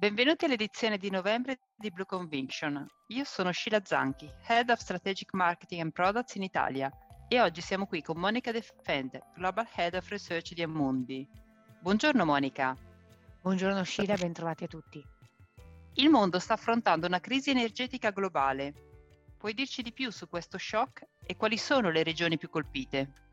Benvenuti all'edizione di novembre di Blue Conviction. Io sono Sheila Zanchi, Head of Strategic Marketing and Products in Italia e oggi siamo qui con Monica Defend, Global Head of Research di Amundi. Buongiorno Monica. Buongiorno Sheila, bentrovati a tutti. Il mondo sta affrontando una crisi energetica globale. Puoi dirci di più su questo shock e quali sono le regioni più colpite?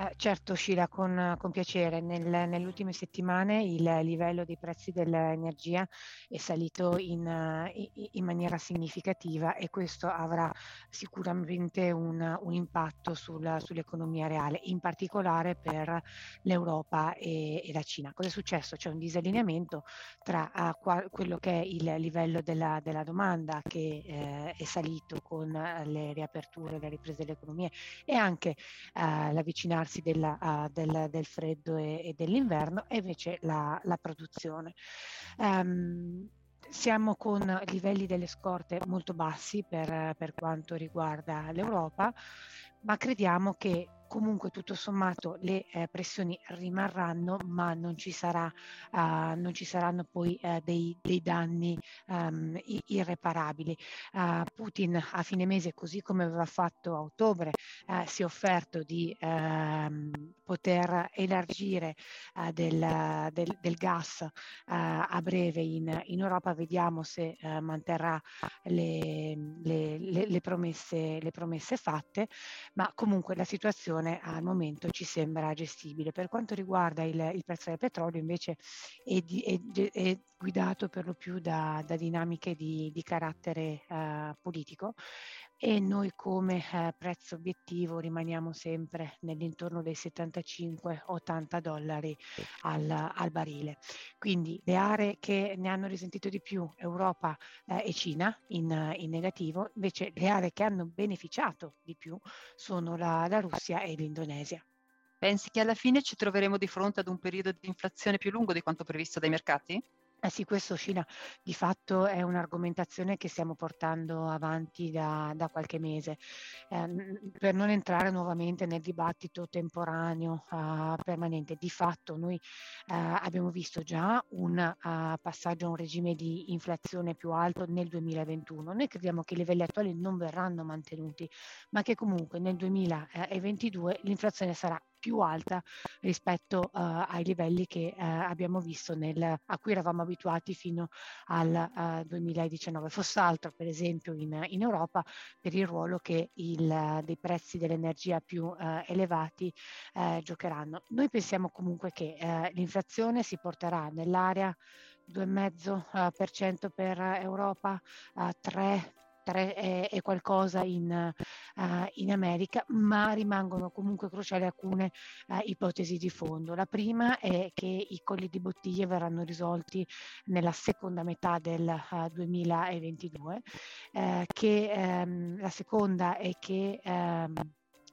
Eh, certo, Scila, con, con piacere. Nel, nelle ultime settimane il livello dei prezzi dell'energia è salito in, in, maniera significativa e questo avrà sicuramente un, un impatto sul, sull'economia reale, in particolare per l'Europa e, e, la Cina. Cosa è successo? C'è un disallineamento tra uh, quello che è il livello della, della domanda che eh, è salito con le riaperture, le riprese dell'economia e anche uh, l'avvicinarsi avvicinarsi della, uh, del, del, freddo e, e, dell'inverno e invece la, la produzione. Um, siamo con livelli delle scorte molto bassi per, per quanto riguarda l'Europa, ma crediamo che comunque tutto sommato le eh, pressioni rimarranno, ma non ci, sarà, uh, non ci saranno poi uh, dei, dei, danni um, irreparabili. Uh, Putin a fine mese, così come aveva fatto a ottobre, si è offerto di ehm, poter elargire del, del, del, gas a breve in, in, Europa. Vediamo se manterrà le, le, le, promesse, le promesse fatte, ma comunque la situazione situazione al momento ci sembra gestibile. Per quanto riguarda il, il prezzo del petrolio invece è, di, è, è, guidato per lo più da, da dinamiche di, di carattere uh, politico e noi come eh, prezzo obiettivo rimaniamo sempre nell'intorno dei 75-80 dollari al, al, barile. Quindi le aree che ne hanno risentito di più Europa eh, e Cina in, in, negativo, invece le aree che hanno beneficiato di più sono la, la Russia e l'Indonesia. Pensi che alla fine ci troveremo di fronte ad un periodo di inflazione più lungo di quanto previsto dai mercati? Eh sì, questo Scina di fatto è un'argomentazione che stiamo portando avanti da, da qualche mese. Eh, per non entrare nuovamente nel dibattito temporaneo uh, permanente, di fatto noi uh, abbiamo visto già un uh, passaggio a un regime di inflazione più alto nel 2021. Noi crediamo che i livelli attuali non verranno mantenuti, ma che comunque nel 2022 l'inflazione sarà più alta rispetto uh, ai livelli che uh, abbiamo visto nel, a cui eravamo abituati fino al uh, 2019. Fosse altro, per esempio, in, in, Europa per il ruolo che il, dei prezzi dell'energia più elevati giocheranno. Noi pensiamo comunque che l'inflazione si porterà nell'area 2,5% per Europa, 3 è, è qualcosa in, uh, in, America, ma rimangono comunque cruciali alcune uh, ipotesi di fondo. La prima è che i colli di bottiglie verranno risolti nella seconda metà del uh, 2022, che um, la seconda è che um,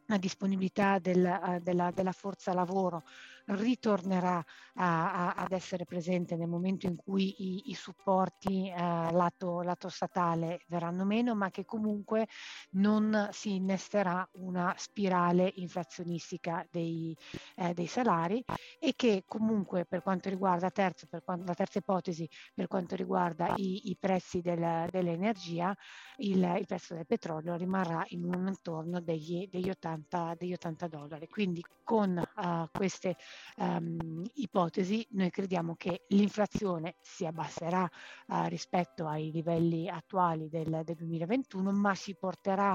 la disponibilità del, della, della, forza lavoro ritornerà a, a, ad essere presente nel momento in cui i, i supporti eh, lato, lato, statale verranno meno, ma che comunque non si innesterà una spirale inflazionistica dei, eh, dei salari e che comunque per quanto riguarda terzo, per quanto, la terza ipotesi, per quanto riguarda i, i prezzi del, dell'energia, il, il, prezzo del petrolio rimarrà in un intorno degli, degli, 80, degli 80 dollari. Quindi con uh, queste um, ipotesi, noi crediamo che l'inflazione si abbasserà uh, rispetto ai livelli attuali del, del 2021, ma si porterà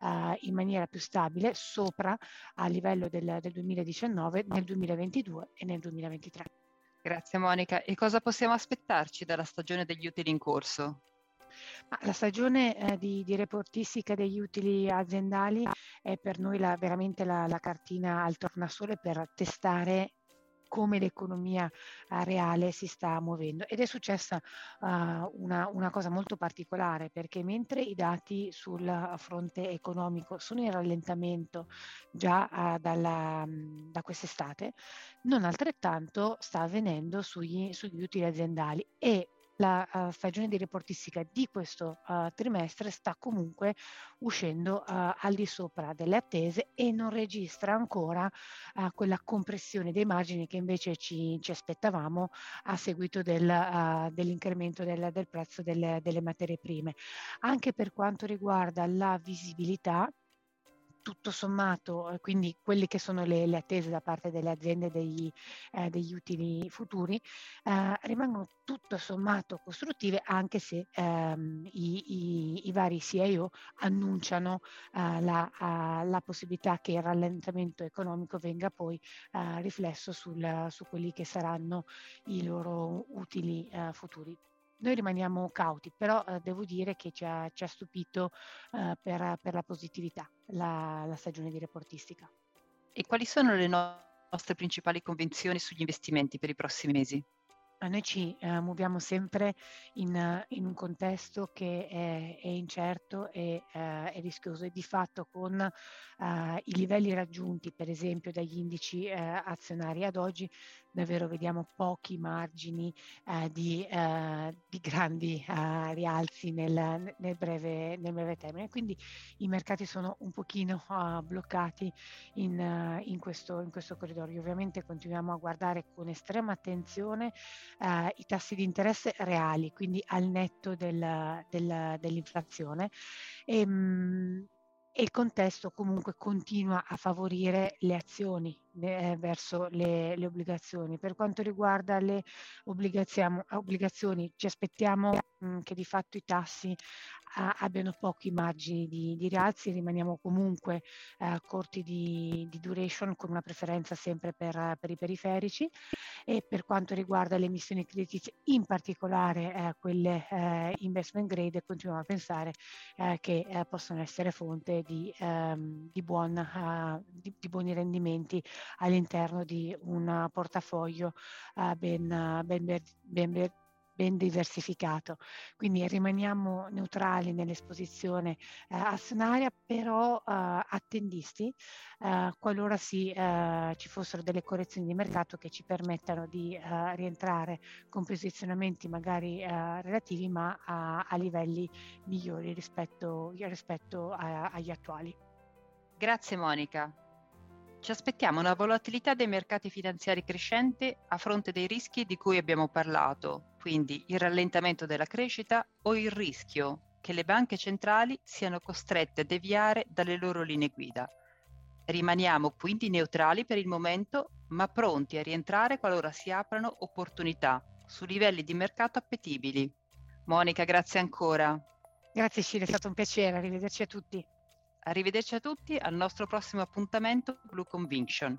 uh, in maniera più stabile sopra a livello del, del 2019 nel 2022 e nel 2023. Grazie Monica. E cosa possiamo aspettarci dalla stagione degli utili in corso? La stagione eh, di, di, reportistica degli utili aziendali è per noi la, veramente la, la cartina al tornasole per testare come l'economia uh, reale si sta muovendo. Ed è successa uh, una, una, cosa molto particolare perché mentre i dati sul fronte economico sono in rallentamento già uh, dalla, da quest'estate, non altrettanto sta avvenendo sugli, sugli utili aziendali e la uh, stagione di reportistica di questo uh, trimestre sta comunque uscendo uh, al di sopra delle attese e non registra ancora quella compressione dei margini che invece ci, ci aspettavamo a seguito del, dell'incremento del, del prezzo delle, delle materie prime. Anche per quanto riguarda la visibilità, tutto sommato, eh, quindi quelle che sono le, le attese da parte delle aziende degli, eh, degli utili futuri, eh, rimangono tutto sommato costruttive anche se ehm, i, i, i, vari CIO annunciano eh, la, la, possibilità che il rallentamento economico venga poi uh, riflesso sul, su quelli che saranno i loro utili uh, futuri. Noi rimaniamo cauti, però eh, devo dire che ci ha, ci ha stupito eh, per, per, la positività la, la, stagione di reportistica. E quali sono le no- nostre principali convinzioni sugli investimenti per i prossimi mesi? noi ci eh, muoviamo sempre in, in, un contesto che è, è incerto e eh, è rischioso e di fatto con eh, i livelli raggiunti per esempio dagli indici eh, azionari ad oggi davvero vediamo pochi margini eh, di, eh, di, grandi rialzi nel, nel, breve, nel, breve, termine quindi i mercati sono un pochino bloccati in, in, questo, in questo corridoio ovviamente continuiamo a guardare con estrema attenzione eh, i tassi di interesse reali, quindi al netto del, del, dell'inflazione. E, ehm, mh, e il contesto comunque continua a favorire le azioni eh, verso le, le, obbligazioni. Per quanto riguarda le obbligazioni, ci aspettiamo mh, che di fatto i tassi abbiano pochi margini di, di rialzi, rimaniamo comunque eh, corti di, di, duration con una preferenza sempre per, per, i periferici. E per quanto riguarda le emissioni critiche, in particolare eh, quelle eh, investment grade, continuiamo a pensare eh, che eh, possono essere fonte di, ehm, buon, uh, di, buoni rendimenti all'interno di un portafoglio uh, ben, ben, ben, ben diversificato. Quindi rimaniamo neutrali nell'esposizione eh, azionaria, però eh, attendisti eh, qualora si, eh, ci fossero delle correzioni di mercato che ci permettano di eh, rientrare con posizionamenti magari eh, relativi ma a, a, livelli migliori rispetto, rispetto a, agli attuali. Grazie Monica. Ci aspettiamo una volatilità dei mercati finanziari crescente a fronte dei rischi di cui abbiamo parlato, quindi il rallentamento della crescita o il rischio che le banche centrali siano costrette a deviare dalle loro linee guida. Rimaniamo quindi neutrali per il momento, ma pronti a rientrare qualora si aprano opportunità su livelli di mercato appetibili. Monica, grazie ancora. Grazie Scile, è stato un piacere, arrivederci a tutti. Arrivederci a tutti al nostro prossimo appuntamento Blue Conviction.